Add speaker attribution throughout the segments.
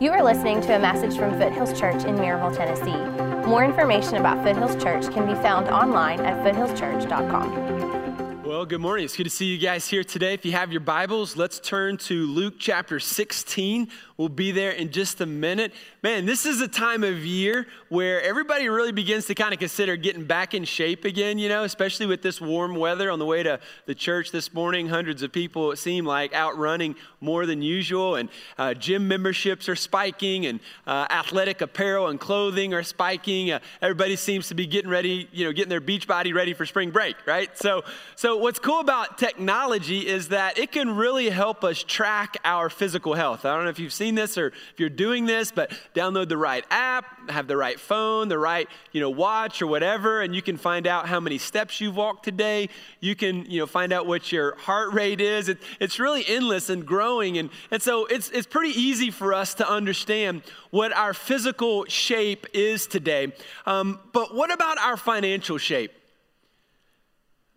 Speaker 1: You are listening to a message from Foothills Church in Maryville, Tennessee. More information about Foothills Church can be found online at foothillschurch.com.
Speaker 2: Well, good morning. It's good to see you guys here today. If you have your Bibles, let's turn to Luke chapter 16. We'll be there in just a minute. Man, this is a time of year where everybody really begins to kind of consider getting back in shape again, you know, especially with this warm weather on the way to the church this morning. Hundreds of people, it seemed like, out running more than usual. And uh, gym memberships are spiking, and uh, athletic apparel and clothing are spiking. Uh, everybody seems to be getting ready, you know, getting their beach body ready for spring break, right? So, so what's cool about technology is that it can really help us track our physical health. I don't know if you've seen this or if you're doing this, but download the right app, have the right phone, the right, you know, watch or whatever, and you can find out how many steps you've walked today. You can, you know, find out what your heart rate is. It, it's really endless and growing. And, and so it's, it's pretty easy for us to understand what our physical shape is today. Um, but what about our financial shape?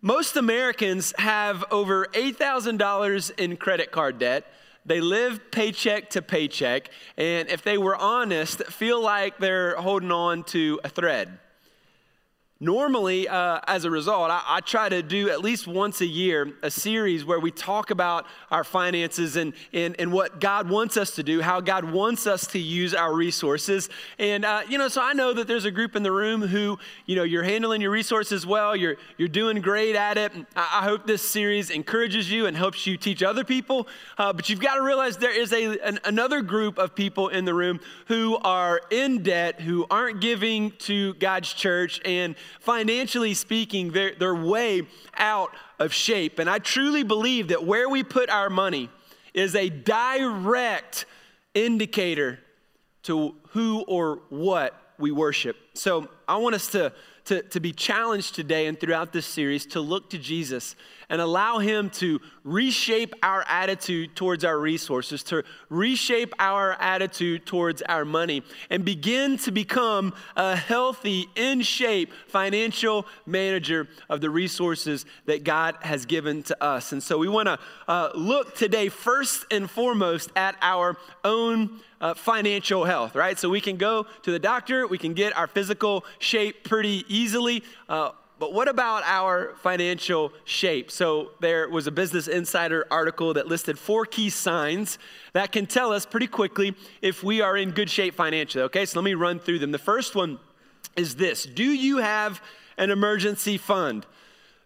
Speaker 2: Most Americans have over $8,000 in credit card debt. They live paycheck to paycheck, and if they were honest, feel like they're holding on to a thread. Normally, uh, as a result, I, I, try to do at least once a year a series where we talk about our finances and, and, and what God wants us to do, how God wants us to use our resources. And, uh, you know, so I know that there's a group in the room who, you know, you're handling your resources well, you're, you're doing great at it. I, I hope this series encourages you and helps you teach other people. Uh, but you've got to realize there is a, an, another group of people in the room who are in debt, who aren't giving to God's church, and financially speaking, they're, they're way out of shape. And I truly believe that where we put our money is a direct indicator to who or what we worship. So I want us to, to, to be challenged today and throughout this series to look to Jesus and allow Him to reshape our attitude towards our resources, to reshape our attitude towards our money, and begin to become a healthy, in shape financial manager of the resources that God has given to us. And so we want to uh, look today, first and foremost, at our own. Uh, financial health, right? So we can go to the doctor, we can get our physical shape pretty easily. Uh, but what about our financial shape? So there was a Business Insider article that listed four key signs that can tell us pretty quickly if we are in good shape financially. Okay, so let me run through them. The first one is this Do you have an emergency fund?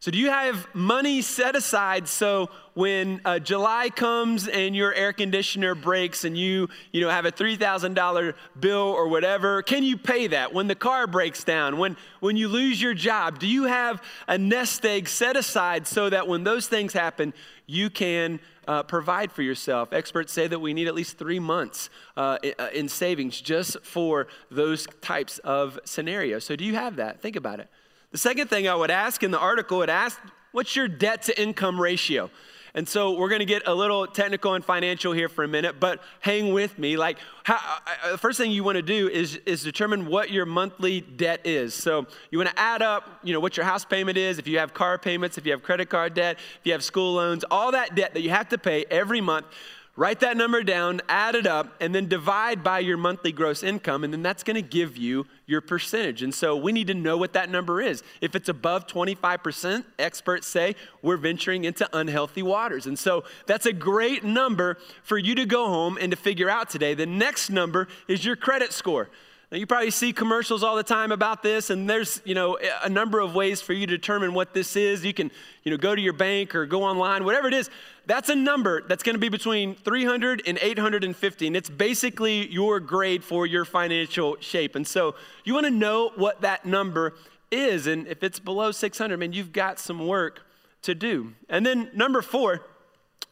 Speaker 2: So, do you have money set aside so when uh, July comes and your air conditioner breaks and you, you know, have a $3,000 bill or whatever, can you pay that? When the car breaks down, when, when you lose your job, do you have a nest egg set aside so that when those things happen, you can uh, provide for yourself? Experts say that we need at least three months uh, uh in savings just for those types of scenarios. So, do you have that? Think about it. The second thing I would ask in the article, it asked, what's your debt to income ratio? And so we're going to get a little technical and financial here for a minute, but hang with me. Like, how, uh, uh, the first thing you want to do is, is determine what your monthly debt is. So you want to add up, you know, what your house payment is, if you have car payments, if you have credit card debt, if you have school loans, all that debt that you have to pay every month. Write that number down, add it up, and then divide by your monthly gross income, and then that's going to give you your percentage. And so we need to know what that number is. If it's above 25%, experts say we're venturing into unhealthy waters. And so that's a great number for you to go home and to figure out today. The next number is your credit score. Now, you probably see commercials all the time about this, and there's, you know, a number of ways for you to determine what this is. You can, you know, go to your bank or go online, whatever it is. That's a number that's going to be between 300 and 850, and it's basically your grade for your financial shape. And so you want to know what that number is, and if it's below 600, man, you've got some work to do. And then number four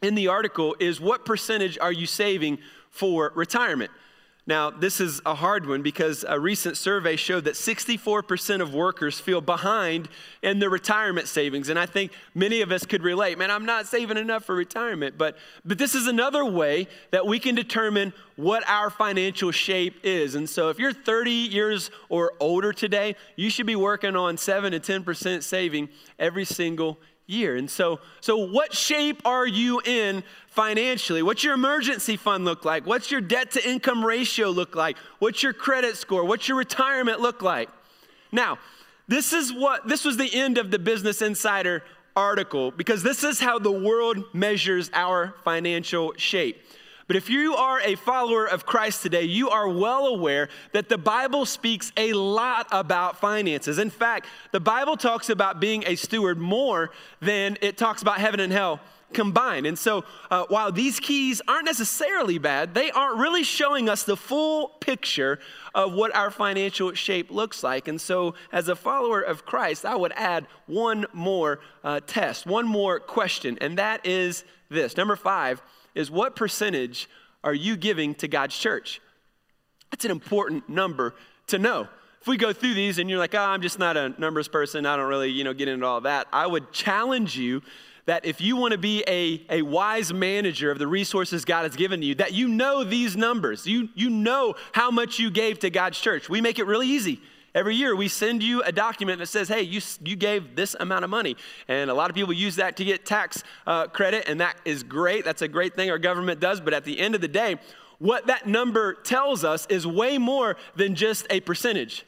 Speaker 2: in the article is what percentage are you saving for retirement? Now, this is a hard one because a recent survey showed that 64% of workers feel behind in their retirement savings. And I think many of us could relate. Man, I'm not saving enough for retirement. But, but this is another way that we can determine what our financial shape is. And so if you're 30 years or older today, you should be working on 7 to 10% saving every single year. And so, so what shape are you in financially? What's your emergency fund look like? What's your debt to income ratio look like? What's your credit score? What's your retirement look like? Now, this is what this was the end of the Business Insider article because this is how the world measures our financial shape. But if you are a follower of Christ today, you are well aware that the Bible speaks a lot about finances. In fact, the Bible talks about being a steward more than it talks about heaven and hell combined. And so, uh, while these keys aren't necessarily bad, they aren't really showing us the full picture of what our financial shape looks like. And so, as a follower of Christ, I would add one more uh, test, one more question, and that is this. Number five, is what percentage are you giving to God's church? That's an important number to know. If we go through these and you're like, oh, I'm just not a numbers person, I don't really, you know, get into all that, I would challenge you that if you want to be a, a wise manager of the resources God has given you, that you know these numbers. You, you know how much you gave to God's church. We make it really easy. Every year, we send you a document that says, hey, you, you gave this amount of money. And a lot of people use that to get tax uh, credit, and that is great. That's a great thing our government does. But at the end of the day, what that number tells us is way more than just a percentage.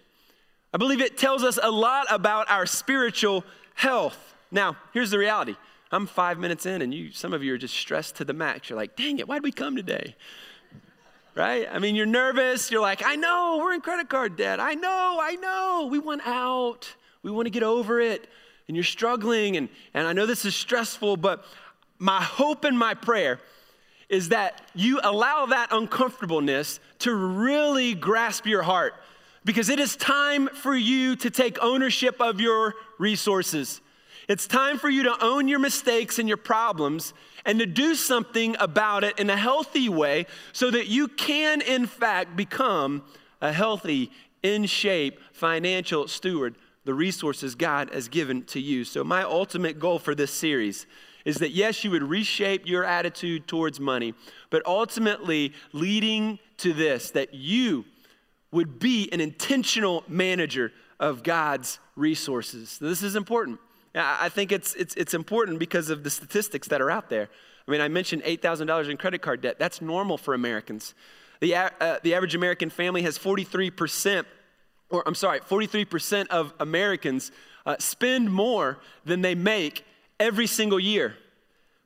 Speaker 2: I believe it tells us a lot about our spiritual health. Now, here's the reality. I'm five minutes in, and you, some of you are just stressed to the max. You're like, dang it, why'd we come today? Right? I mean, you're nervous. You're like, I know, we're in credit card debt. I know, I know. We want out. We want to get over it. And you're struggling. And, and I know this is stressful, but my hope and my prayer is that you allow that uncomfortableness to really grasp your heart because it is time for you to take ownership of your resources. It's time for you to own your mistakes and your problems and to do something about it in a healthy way so that you can, in fact, become a healthy, in shape financial steward, the resources God has given to you. So, my ultimate goal for this series is that yes, you would reshape your attitude towards money, but ultimately leading to this that you would be an intentional manager of God's resources. This is important. I think it's, it's, it's important because of the statistics that are out there. I mean, I mentioned $8,000 in credit card debt. That's normal for Americans. The, uh, the average American family has 43%, or I'm sorry, 43% of Americans uh, spend more than they make every single year.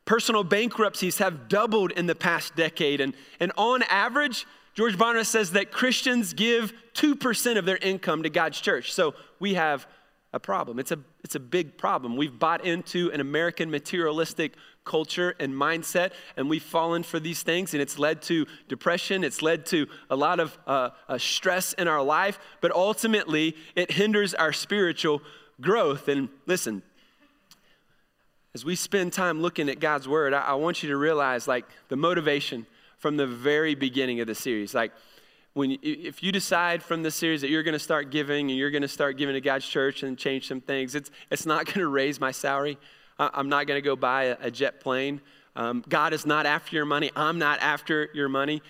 Speaker 2: Personal bankruptcies have doubled in the past decade. And, and on average, George Barna says that Christians give 2% of their income to God's church. So we have a problem. It's a, it's a big problem. We've bought into an American materialistic culture and mindset, and we've fallen for these things, and it's led to depression. It's led to a lot of uh, uh, stress in our life, but ultimately, it hinders our spiritual growth. And listen, as we spend time looking at God's word, I, I want you to realize like the motivation from the very beginning of the series. Like, when if you decide from this series that you're going to start giving and you're going to start giving to God's church and change some things, it's it's not going to raise my salary. I'm not going to go buy a, jet plane. Um, God is not after your money. I'm not after your money.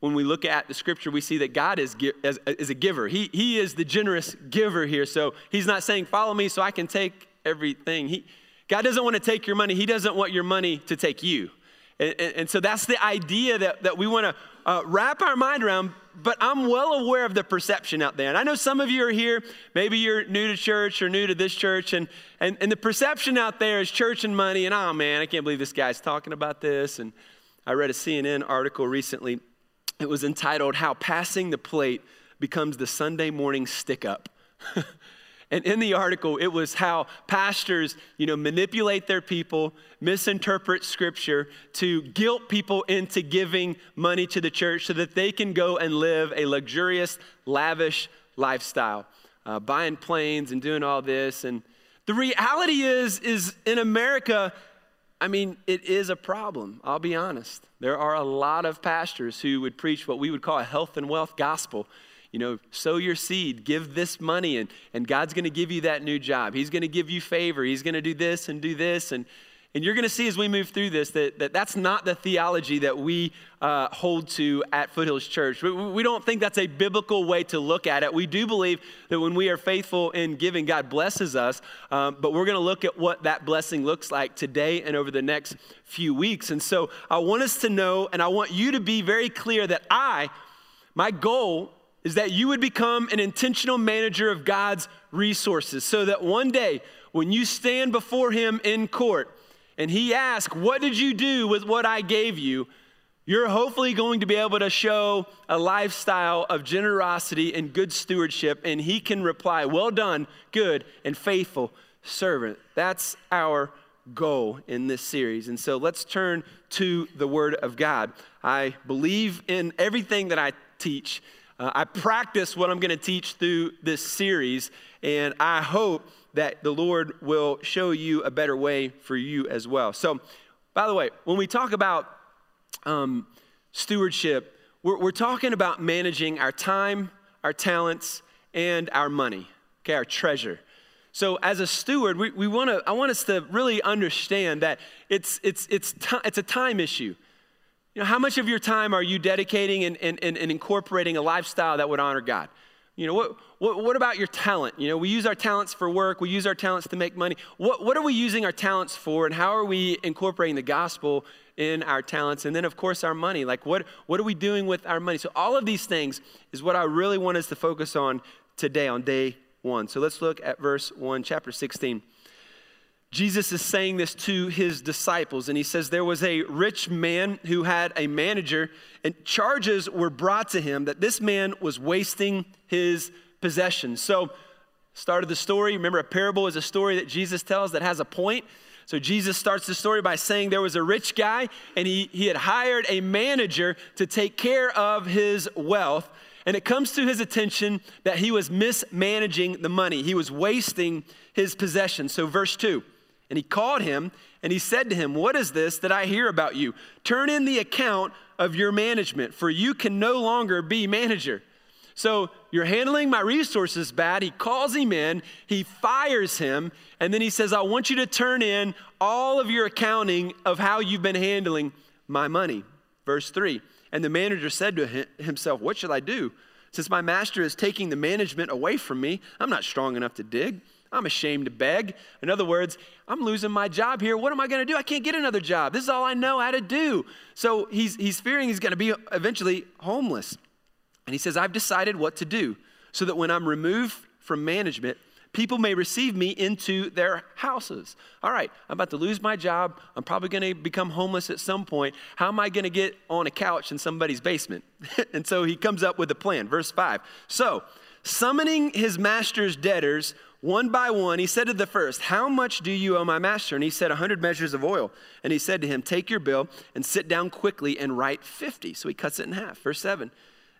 Speaker 2: When we look at the scripture, we see that God is, is, is a giver. He, he is the generous giver here. So he's not saying, follow me so I can take everything. He, God doesn't want to take your money. He doesn't want your money to take you. And, and, and so that's the idea that, that we want to uh, wrap our mind around, but I'm well aware of the perception out there. And I know some of you are here, maybe you're new to church or new to this church, and, and, and the perception out there is church and money, and oh man, I can't believe this guy's talking about this. And I read a CNN article recently. It was entitled, How Passing the Plate Becomes the Sunday Morning Stick Up. And in the article, it was how pastors, you know, manipulate their people, misinterpret scripture to guilt people into giving money to the church so that they can go and live a luxurious, lavish lifestyle, uh, buying planes and doing all this. And the reality is, is in America, I mean, it is a problem. I'll be honest. There are a lot of pastors who would preach what we would call a health and wealth gospel you know, sow your seed, give this money, and, and God's going to give you that new job. He's going to give you favor. He's going to do this and do this. And, And you're going to see as we move through this that, that that's not the theology that we uh, hold to at Foothills Church. We, we, don't think that's a biblical way to look at it. We do believe that when we are faithful in giving, God blesses us. Um, but we're going to look at what that blessing looks like today and over the next few weeks. And so I want us to know, and I want you to be very clear that I, my goal is that you would become an intentional manager of God's resources so that one day when you stand before Him in court, and he asks, What did you do with what I gave you? You're hopefully going to be able to show a lifestyle of generosity and good stewardship, and he can reply, Well done, good and faithful servant. That's our goal in this series. And so let's turn to the Word of God. I believe in everything that I teach. Uh, I practice what I'm going to teach through this series, and I hope that the Lord will show you a better way for you as well. So, by the way, when we talk about um, stewardship, we're, we're talking about managing our time, our talents, and our money, okay, our treasure. So, as a steward, we, we want to. I want us to really understand that it's it's it's t- it's a time issue. You know, how much of your time are you dedicating and, and, and incorporating a lifestyle that would honor God? You know, what, what, what, about your talent? You know, we use our talents for work, we use our talents to make money. What, what are we using our talents for, and how are we incorporating the gospel in our talents? And then, of course, our money. Like, what, what are we doing with our money? So, all of these things is what I really want us to focus on today, on day one. So, let's look at verse 1, chapter 16. Jesus is saying this to his disciples, and he says, There was a rich man who had a manager, and charges were brought to him that this man was wasting his possessions. So, started the story. Remember, a parable is a story that Jesus tells that has a point. So, Jesus starts the story by saying there was a rich guy, and he, he had hired a manager to take care of his wealth. And it comes to his attention that he was mismanaging the money, he was wasting his possessions. So, verse 2 and he called him and he said to him, What is this that I hear about you? Turn in the account of your management, for you can no longer be manager. So you're handling my resources bad. He calls him in, he fires him, and then he says, I want you to turn in all of your accounting of how you've been handling my money. Verse 3 And the manager said to himself, What shall I do? Since my master is taking the management away from me, I'm not strong enough to dig. I'm ashamed to beg. In other words, I'm losing my job here. What am I going to do? I can't get another job. This is all I know how to do. So he's, he's fearing he's going to be eventually homeless. And he says, I've decided what to do so that when I'm removed from management, people may receive me into their houses. All right, I'm about to lose my job. I'm probably going to become homeless at some point. How am I going to get on a couch in somebody's basement? and so he comes up with a plan. Verse 5. So, summoning his master's debtors, one by one, he said to the first, How much do you owe my master? And he said, A hundred measures of oil. And he said to him, Take your bill and sit down quickly and write 50. So he cuts it in half. Verse 7.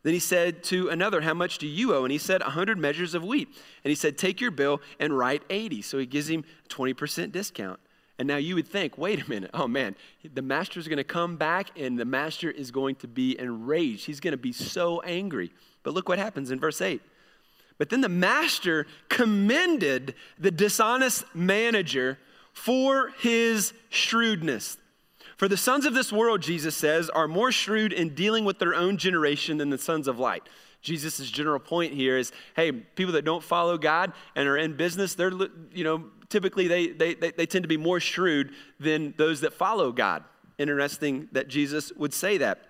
Speaker 2: Then he said to another, How much do you owe? And he said, A hundred measures of wheat. And he said, Take your bill and write 80. So he gives him 20% discount. And now you would think, wait a minute, oh man, the master is going to come back and the master is going to be enraged. He's going to be so angry. But look what happens in verse 8. But then the master commended the dishonest manager for his shrewdness. For the sons of this world, Jesus says, are more shrewd in dealing with their own generation than the sons of light. Jesus' general point here is hey, people that don't follow God and are in business, they're, you know, typically they, they, they, they tend to be more shrewd than those that follow God. Interesting that Jesus would say that.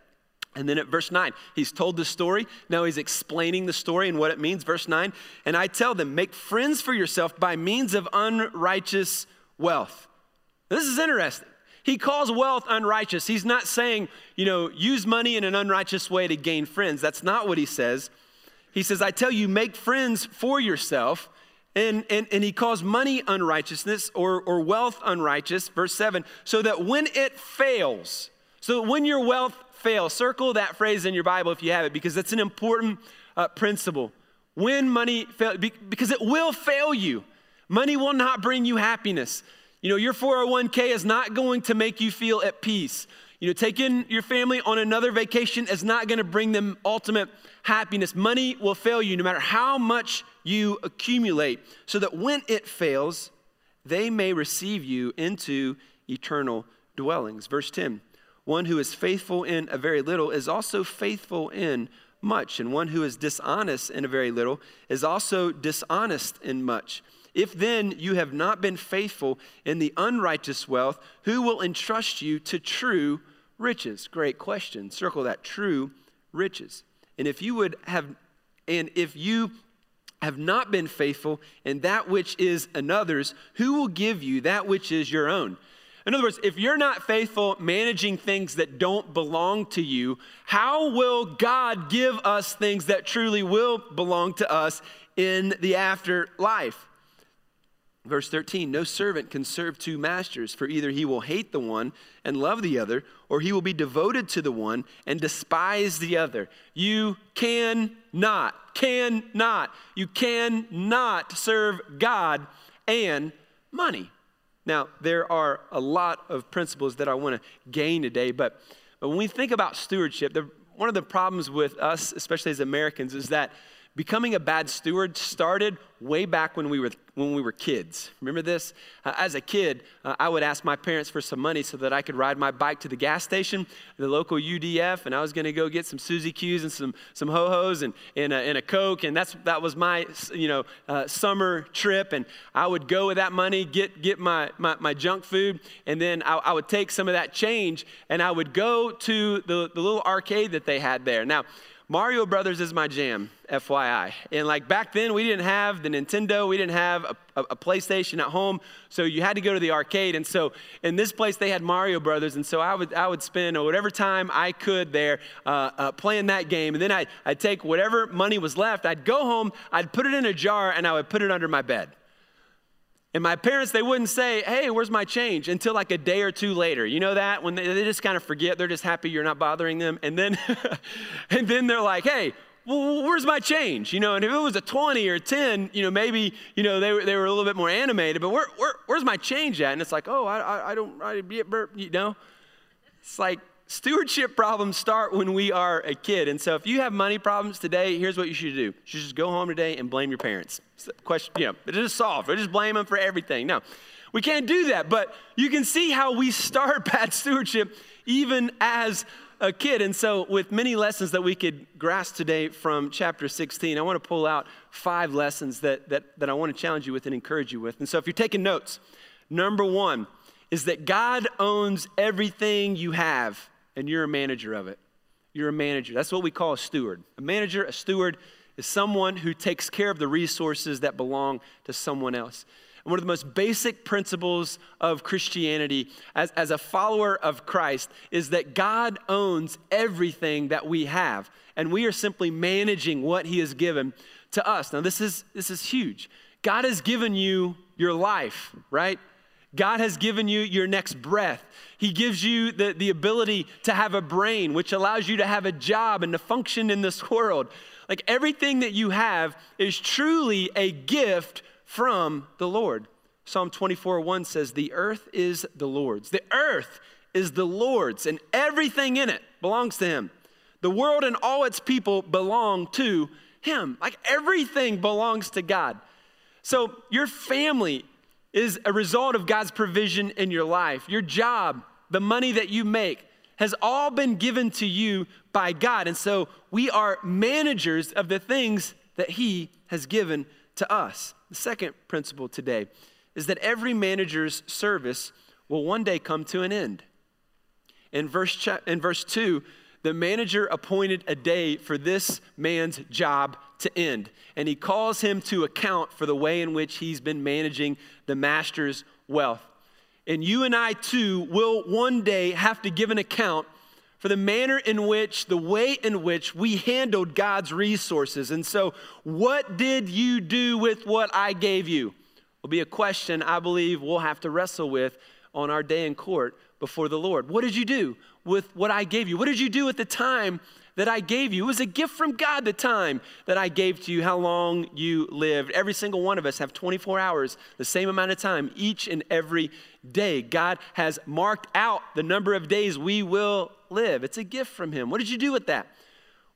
Speaker 2: And then at verse 9, he's told the story. Now he's explaining the story and what it means. Verse 9, and I tell them, make friends for yourself by means of unrighteous wealth. This is interesting. He calls wealth unrighteous. He's not saying, you know, use money in an unrighteous way to gain friends. That's not what he says. He says, I tell you, make friends for yourself. And, and, and he calls money unrighteousness or, or wealth unrighteous, verse 7, so that when it fails, so when your wealth fails, Circle that phrase in your Bible if you have it, because it's an important uh, principle. When money fails, because it will fail you. Money will not bring you happiness. You know, your 401k is not going to make you feel at peace. You know, taking your family on another vacation is not going to bring them ultimate happiness. Money will fail you no matter how much you accumulate, so that when it fails, they may receive you into eternal dwellings. Verse 10 One who is faithful in a very little is also faithful in much, and one who is dishonest in a very little is also dishonest in much. If then you have not been faithful in the unrighteous wealth, who will entrust you to true riches? Great question. Circle that true riches. And if you would have, and if you have not been faithful in that which is another's, who will give you that which is your own? In other words, if you're not faithful managing things that don't belong to you, how will God give us things that truly will belong to us in the afterlife? Verse 13 No servant can serve two masters, for either he will hate the one and love the other, or he will be devoted to the one and despise the other. You can not, can not, you cannot serve God and money. Now, there are a lot of principles that I want to gain today, but, but when we think about stewardship, the, one of the problems with us, especially as Americans, is that becoming a bad steward started way back when we were when we were kids. Remember this? Uh, as a kid, uh, I would ask my parents for some money so that I could ride my bike to the gas station, the local UDF, and I was going to go get some Suzy Q's and some some ho hos and and a, and a Coke, and that's that was my you know uh, summer trip. And I would go with that money, get get my my, my junk food, and then I, I would take some of that change and I would go to the the little arcade that they had there. Now Mario Brothers is my jam, FYI. And like back then, we didn't have the Nintendo, we didn't have a, a, a, PlayStation at home, so you had to go to the arcade. And so in this place, they had Mario Brothers, and so I would I would spend whatever time I could there uh, uh, playing that game. And then I'd, I'd take whatever money was left, I'd go home, I'd put it in a jar, and I would put it under my bed. And my parents, they wouldn't say, hey, where's my change? Until like a day or two later. You know that? When they, they just kind of forget, they're just happy you're not bothering them. And then, and then they're like, hey, well, where's my change? You know, and if it was a 20 or 10, you know, maybe, you know, they were, they were a little bit more animated, but where, where, where's my change at? And it's like, oh, I, I, I don't, I, you know, it's like, Stewardship problems start when we are a kid. And so if you have money problems today, here's what you should do. You should just go home today and blame your parents. Question, you know, it is solved. Or just blame them for everything. No, we can't do that. But you can see how we start bad stewardship even as a kid. And so, with many lessons that we could grasp today from chapter 16, I want to pull out five lessons that, that, that I want to challenge you with and encourage you with. And so, if you're taking notes, number one is that God owns everything you have and you're a manager of it. You're a manager. That's what we call a steward. A manager, a steward, is someone who takes care of the resources that belong to someone else. And one of the most basic principles of Christianity as, as a follower of Christ is that God owns everything that we have, and we are simply managing what He has given to us. Now, this is, this is huge. God has given you your life, right? God has given you your next breath. He gives you the, the ability to have a brain, which allows you to have a job and to function in this world. Like everything that you have is truly a gift from the Lord. Psalm 24 1 says, The earth is the Lord's. The earth is the Lord's, and everything in it belongs to Him. The world and all its people belong to Him. Like everything belongs to God. So your family is a result of God's provision in your life. Your job, the money that you make, has all been given to you by God. And so we are managers of the things that He has given to us. The second principle today is that every manager's service will one day come to an end. In verse, in verse 2, the manager appointed a day for this man's job to end. And he calls him to account for the way in which he's been managing the master's wealth. And you and I too will one day have to give an account for the manner in which, the way in which we handled God's resources. And so, what did you do with what I gave you? Will be a question I believe we'll have to wrestle with on our day in court before the Lord. What did you do with what I gave you? What did you do at the time that I gave you? It was a gift from God, the time that I gave to you, how long you lived. Every single one of us have 24 hours, the same amount of time each and every day. God has marked out the number of days we will live. It's a gift from Him. What did you do with that?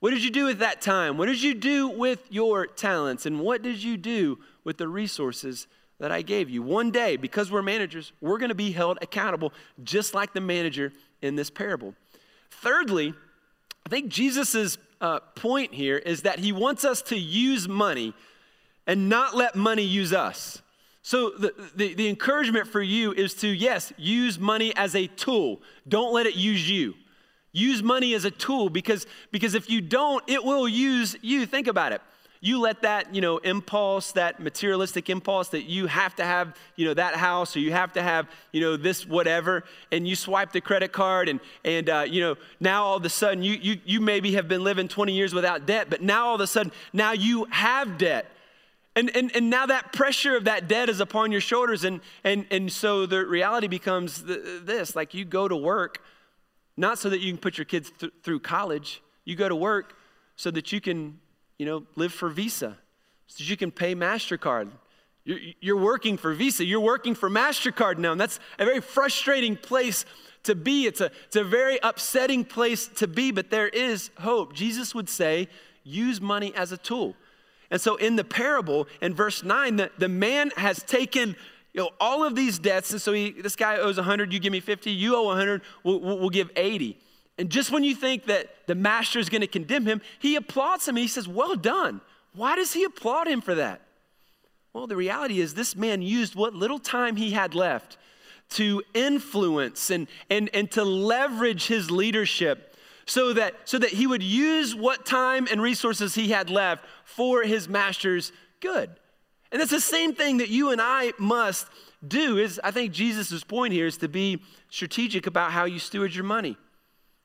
Speaker 2: What did you do with that time? What did you do with your talents? And what did you do with the resources that I gave you. One day, because we're managers, we're going to be held accountable just like the manager in this parable. Thirdly, I think Jesus' uh, point here is that he wants us to use money and not let money use us. So, the, the, the, encouragement for you is to, yes, use money as a tool. Don't let it use you. Use money as a tool because, because if you don't, it will use you. Think about it. You let that, you know, impulse, that materialistic impulse that you have to have, you know, that house or you have to have, you know, this whatever, and you swipe the credit card and, and uh, you know, now all of a sudden you, you, you maybe have been living 20 years without debt, but now all of a sudden, now you have debt and, and, and now that pressure of that debt is upon your shoulders. And, and, and so the reality becomes this like you go to work, not so that you can put your kids th- through college, you go to work so that you can, you know, live for Visa, so you can pay MasterCard. You're, you're working for Visa, you're working for MasterCard now. And that's a very frustrating place to be. It's a, it's a very upsetting place to be, but there is hope. Jesus would say, use money as a tool. And so in the parable, in verse 9, the, the man has taken you know, all of these debts. And so he, this guy owes 100, you give me 50, you owe 100, we'll, we'll give 80. And just when you think that the master is going to condemn him, he applauds him and he says, Well done. Why does he applaud him for that? Well, the reality is this man used what little time he had left to influence and, and, and to leverage his leadership so that, so that he would use what time and resources he had left for his master's good. And that's the same thing that you and I must do is I think Jesus' point here is to be strategic about how you steward your money.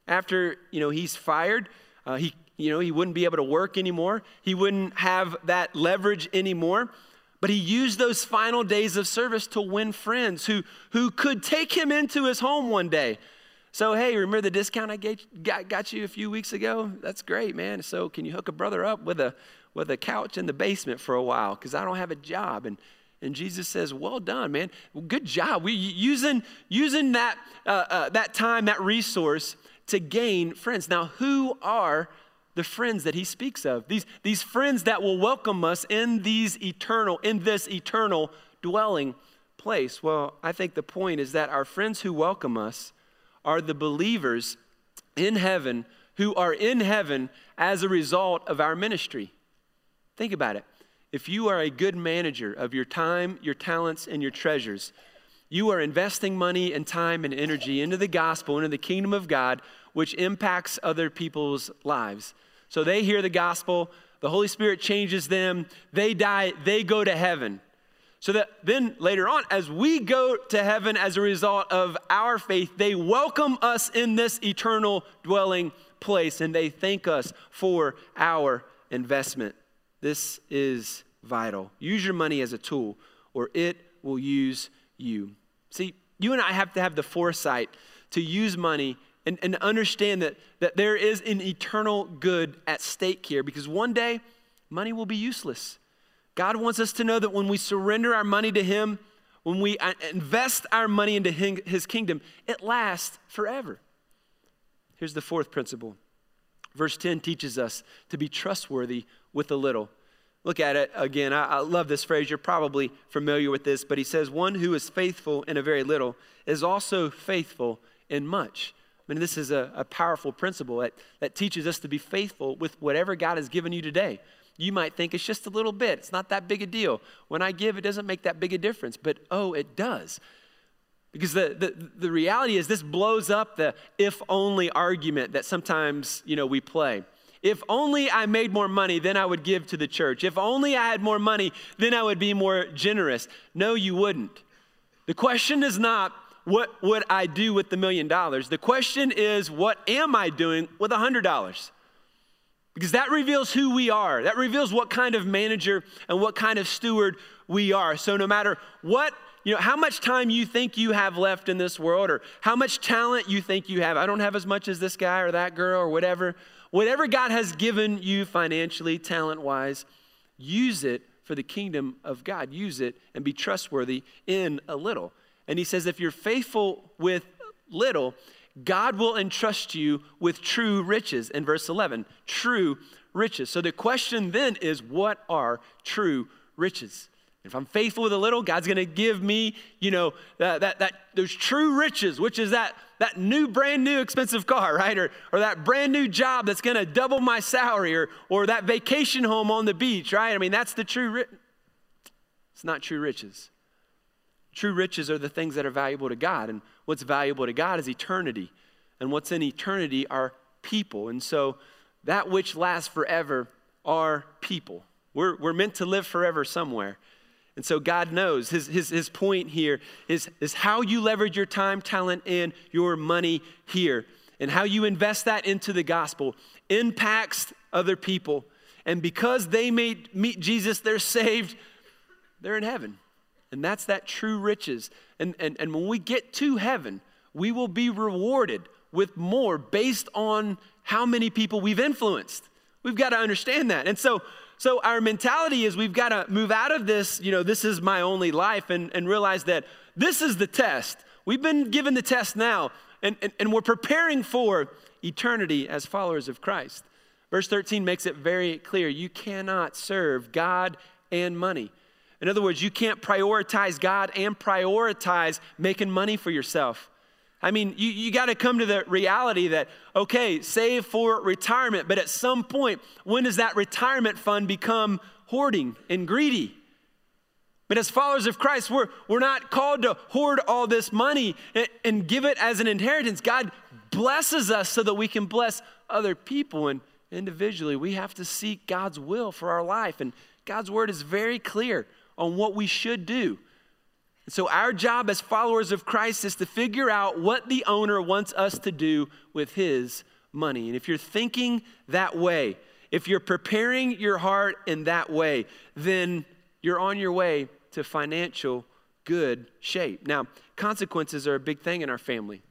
Speaker 2: After, you know, he's fired, uh, he, you know, he wouldn't be able to work anymore. He wouldn't have that leverage anymore. But he used those final days of service to win friends who, who could take him into his home one day so, hey, remember the discount I gave, got, got you a few weeks ago? That's great, man. So, can you hook a brother up with a, with a couch in the basement for a while? Because I don't have a job. And, and Jesus says, Well done, man. Good job. We using, using that, uh, uh, that time, that resource to gain friends. Now, who are the friends that he speaks of? These, these friends that will welcome us in these eternal, in this eternal dwelling place. Well, I think the point is that our friends who welcome us are the believers in heaven who are in heaven as a result of our ministry. Think about it. If you are a good manager of your time, your talents, and your treasures, you are investing money and time and energy into the gospel, into the kingdom of God, which impacts other people's lives. So they hear the gospel, the Holy Spirit changes them, they die, they go to heaven. So that then later on, as we go to heaven as a result of our faith, they welcome us in this eternal dwelling place and they thank us for our investment. This is vital. Use your money as a tool, or it will use you. See, you and I have to have the foresight to use money and, and understand that, that there is an eternal good at stake here because one day money will be useless. God wants us to know that when we surrender our money to Him, when we uh, invest our money into His kingdom, it lasts forever. Here's the fourth principle. Verse 10 teaches us to be trustworthy with a little. Look at it again. I, I, love this phrase. You're probably familiar with this, but he says, One who is faithful in a very little is also faithful in much. I mean, this is a, a powerful principle that, that teaches us to be faithful with whatever God has given you today. You might think it's just a little bit, it's not that big a deal. When I give, it doesn't make that big a difference, but oh, it does. Because the, the, the reality is, this blows up the if only argument that sometimes you know, we play. If only I made more money, then I would give to the church. If only I had more money, then I would be more generous. No, you wouldn't. The question is not, what would I do with the million dollars? The question is, what am I doing with a hundred dollars? Because that reveals who we are. That reveals what kind of manager and what kind of steward we are. So no matter what, you know, how much time you think you have left in this world or how much talent you think you have. I don't have as much as this guy or that girl or whatever. Whatever God has given you financially, talent wise, use it for the kingdom of God. Use it and be trustworthy in a little. And he says, if you're faithful with little, God will entrust you with true riches in verse 11. True riches. So the question then is what are true riches? If I'm faithful with a little, God's going to give me, you know, that, that, that those true riches, which is that, that new, brand new expensive car, right? Or, or that brand new job that's going to double my salary or, or that vacation home on the beach, right? I mean, that's the true, ri- it's not true riches. True riches are the things that are valuable to God. And what's valuable to God is eternity. And what's in eternity are people. And so that which lasts forever are people. We're, we're meant to live forever somewhere. And so God knows his, his, his point here is, is how you leverage your time, talent, and your money here. And how you invest that into the gospel impacts other people. And because they made, meet Jesus, they're saved, they're in heaven. And that's that true riches. And, and, and when we get to heaven, we will be rewarded with more based on how many people we've influenced. We've got to understand that. And so, so our mentality is we've got to move out of this, you know, this is my only life, and, and realize that this is the test. We've been given the test now, and, and, and we're preparing for eternity as followers of Christ. Verse 13 makes it very clear you cannot serve God and money. In other words, you can't prioritize God and prioritize making money for yourself. I mean, you, you got to come to the reality that, okay, save for retirement, but at some point, when does that retirement fund become hoarding and greedy? But as followers of Christ, we're, we're not called to hoard all this money and, and give it as an inheritance. God blesses us so that we can bless other people. And individually, we have to seek God's will for our life. And God's word is very clear on what we should do. So, our job as followers of Christ is to figure out what the owner wants us to do with his money. And if you're thinking that way, if you're preparing your heart in that way, then you're on your way to financial good shape. Now, consequences are a big thing in our family.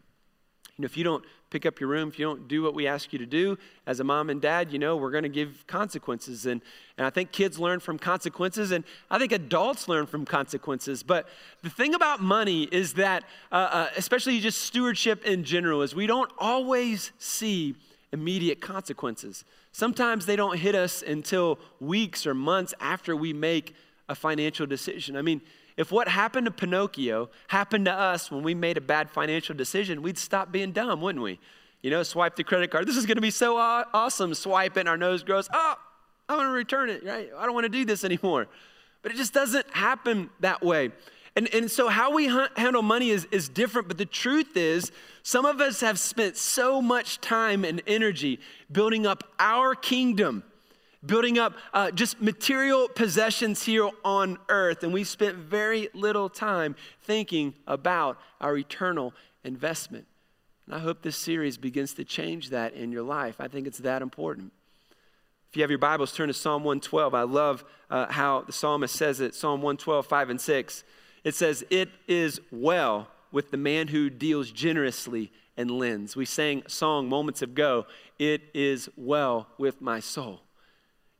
Speaker 2: You know, if you don't pick up your room, if you don't do what we ask you to do, as a mom and dad, you know, we're going to give consequences. And, and I think kids learn from consequences, and I think adults learn from consequences. But the thing about money is that, uh, uh, especially just stewardship in general, is we don't always see immediate consequences. Sometimes they don't hit us until weeks or months after we make a financial decision. I mean, if what happened to Pinocchio happened to us when we made a bad financial decision, we'd stop being dumb, wouldn't we? You know, swipe the credit card. This is going to be so awesome. Swipe and our nose grows. Oh, I'm going to return it, right? I don't want to do this anymore. But it just doesn't happen that way. And, and so, how we handle money is, is different, but the truth is, some of us have spent so much time and energy building up our kingdom building up uh, just material possessions here on earth, and we spent very little time thinking about our eternal investment. And I hope this series begins to change that in your life. I think it's that important. If you have your Bibles, turn to Psalm 112. I love uh, how the psalmist says it Psalm 112, 5 and 6. It says, It is well with the man who deals generously and lends. We sang a song moments ago, It is well with my soul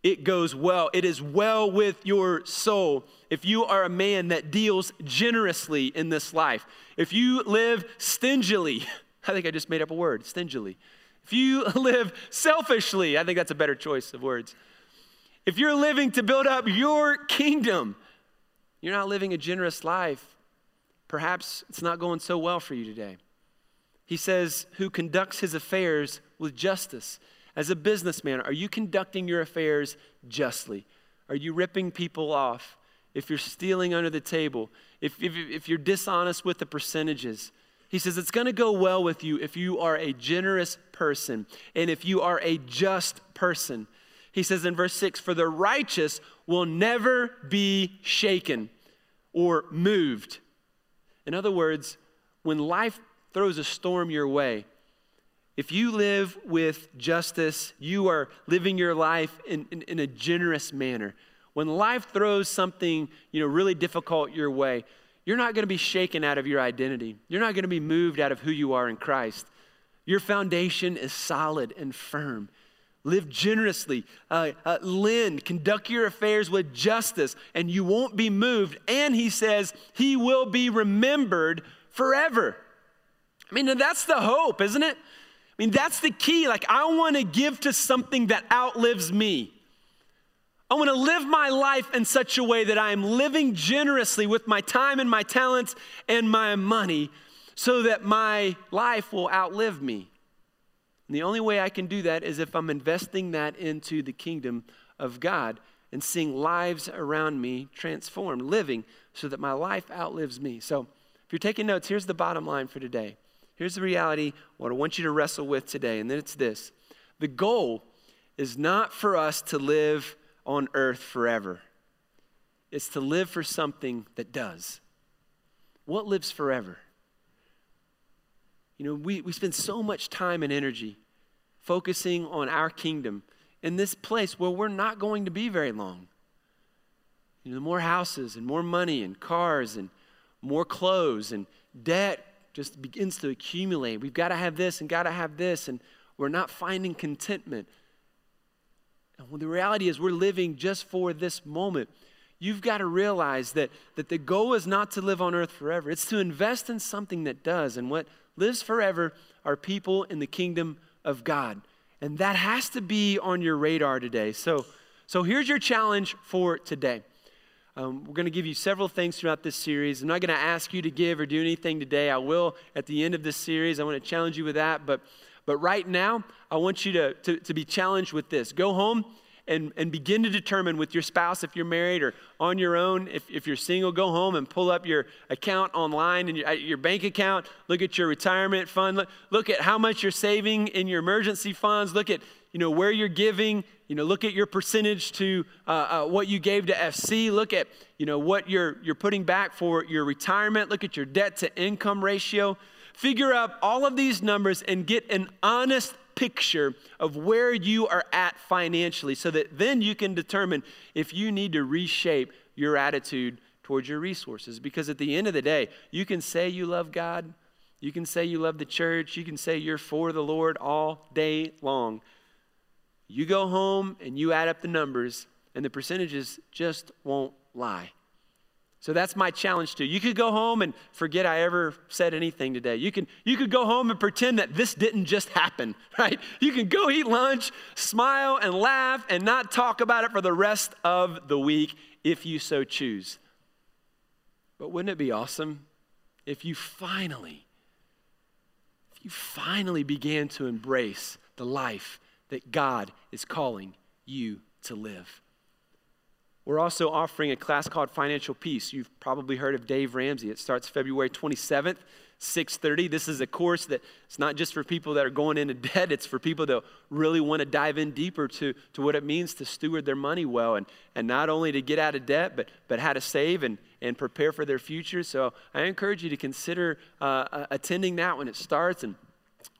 Speaker 2: it goes well. It is well with your soul if you are a man that deals generously in this life. If you live stingily, I think I just made up a word, stingily. If you live selfishly, I think that's a better choice of words. If you're living to build up your kingdom, you're not living a generous life. Perhaps it's not going so well for you today. He says, who conducts his affairs with justice. As a businessman, are you conducting your affairs justly? Are you ripping people off? If you're stealing under the table, if, if, if you're dishonest with the percentages, he says it's going to go well with you if you are a generous person and if you are a just person. He says in verse 6 For the righteous will never be shaken or moved. In other words, when life throws a storm your way, if you live with justice, you are living your life in, in, in, a generous manner. When life throws something you know, really difficult your way, you're not going to be shaken out of your identity. You're not going to be moved out of who you are in Christ. Your foundation is solid and firm. Live generously, uh, uh, lend, conduct your affairs with justice, and you won't be moved. And he says, He will be remembered forever. I mean, that's the hope, isn't it? I mean, that's the key. Like, I want to give to something that outlives me. I want to live my life in such a way that I am living generously with my time and my talents and my money so that my life will outlive me. And the only way I can do that is if I'm investing that into the kingdom of God and seeing lives around me transformed, living so that my life outlives me. So, if you're taking notes, here's the bottom line for today. Here's the reality, what I want you to wrestle with today, and then it's this the goal is not for us to live on earth forever. It's to live for something that does. What lives forever? You know, we, we spend so much time and energy focusing on our kingdom in this place where we're not going to be very long. You know, more houses and more money and cars and more clothes and debt just begins to accumulate. We've got to have this and got to have this, and we're not finding contentment. And the reality is, we're living just for this moment. You've got to realize that, that the goal is not to live on earth forever, it's to invest in something that does. And what lives forever are people in the kingdom of God. And that has to be on your radar today. So, so here's your challenge for today. Um, we're going to give you several things throughout this series. I'm not going to ask you to give or do anything today. I will at the end of this series. I want to challenge you with that. But but right now, I want you to, to, to be challenged with this. Go home and, and begin to determine with your spouse if you're married or on your own. If, if you're single, go home and pull up your account online and your, your bank account. Look at your retirement fund. Look, look at how much you're saving in your emergency funds. Look at you know where you're giving. You know, look at your percentage to uh, uh, what you gave to FC. Look at you know what you're you're putting back for your retirement. Look at your debt to income ratio. Figure out all of these numbers and get an honest picture of where you are at financially so that then you can determine if you need to reshape your attitude towards your resources. Because at the end of the day, you can say you love God, you can say you love the church, you can say you're for the Lord all day long. You go home and you add up the numbers, and the percentages just won't lie. So that's my challenge to you. You could go home and forget I ever said anything today. You can you could go home and pretend that this didn't just happen, right? You can go eat lunch, smile and laugh and not talk about it for the rest of the week if you so choose. But wouldn't it be awesome if you finally if you finally began to embrace the life that God is calling you to live? We're also offering a class called Financial Peace. You've probably heard of Dave Ramsey. It starts February 27th, 6:30. This is a course that it's not just for people that are going into debt, it's for people that really want to dive in deeper to, to what it means to steward their money well and, and not only to get out of debt, but, but how to save and, and prepare for their future. So I encourage you to consider uh, attending that when it starts and,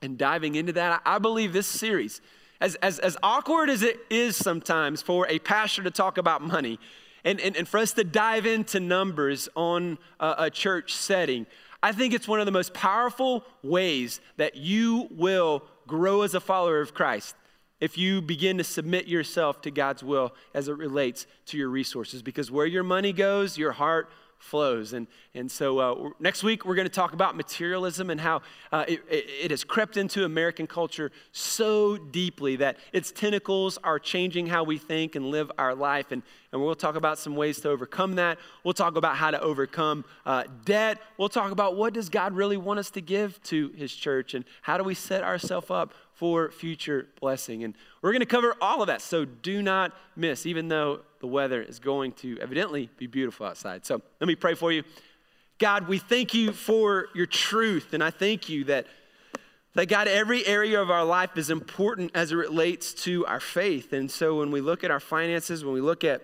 Speaker 2: and diving into that. I, I believe this series as, as, as awkward as it is sometimes for a pastor to talk about money and, and, and for us to dive into numbers on a, a church setting, I think it's one of the most powerful ways that you will grow as a follower of Christ if you begin to submit yourself to God's will as it relates to your resources. Because where your money goes, your heart flows. And, and so uh, next week, we're going to talk about materialism and how uh, it, it, has crept into American culture so deeply that its tentacles are changing how we think and live our life. And, and we'll talk about some ways to overcome that. We'll talk about how to overcome uh, debt. We'll talk about what does God really want us to give to his church and how do we set ourselves up for future blessing. And we're going to cover all of that. So do not miss, even though the weather is going to evidently be beautiful outside. So let me pray for you. God, we thank you for your truth. And I thank you that, that God, every area of our life is important as it relates to our faith. And so when we look at our finances, when we look at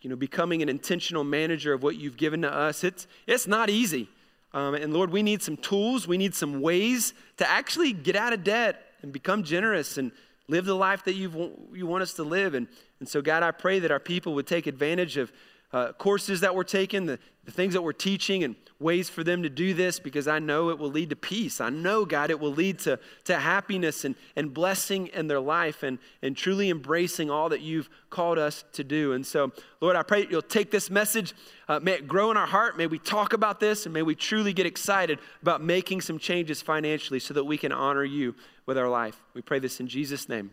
Speaker 2: you know, becoming an intentional manager of what you've given to us, it's, it's not easy. Um, and Lord, we need some tools, we need some ways to actually get out of debt and become generous and live the life that you you want us to live. And, and so, God, I pray that our people would take advantage of uh, courses that we're taking, the, the things that we're teaching, and ways for them to do this because I know it will lead to peace. I know, God, it will lead to, to happiness and, and blessing in their life and, and truly embracing all that you've called us to do. And so, Lord, I pray you'll take this message, uh, may it grow in our heart. May we talk about this, and may we truly get excited about making some changes financially so that we can honor you with our life. We pray this in Jesus' name.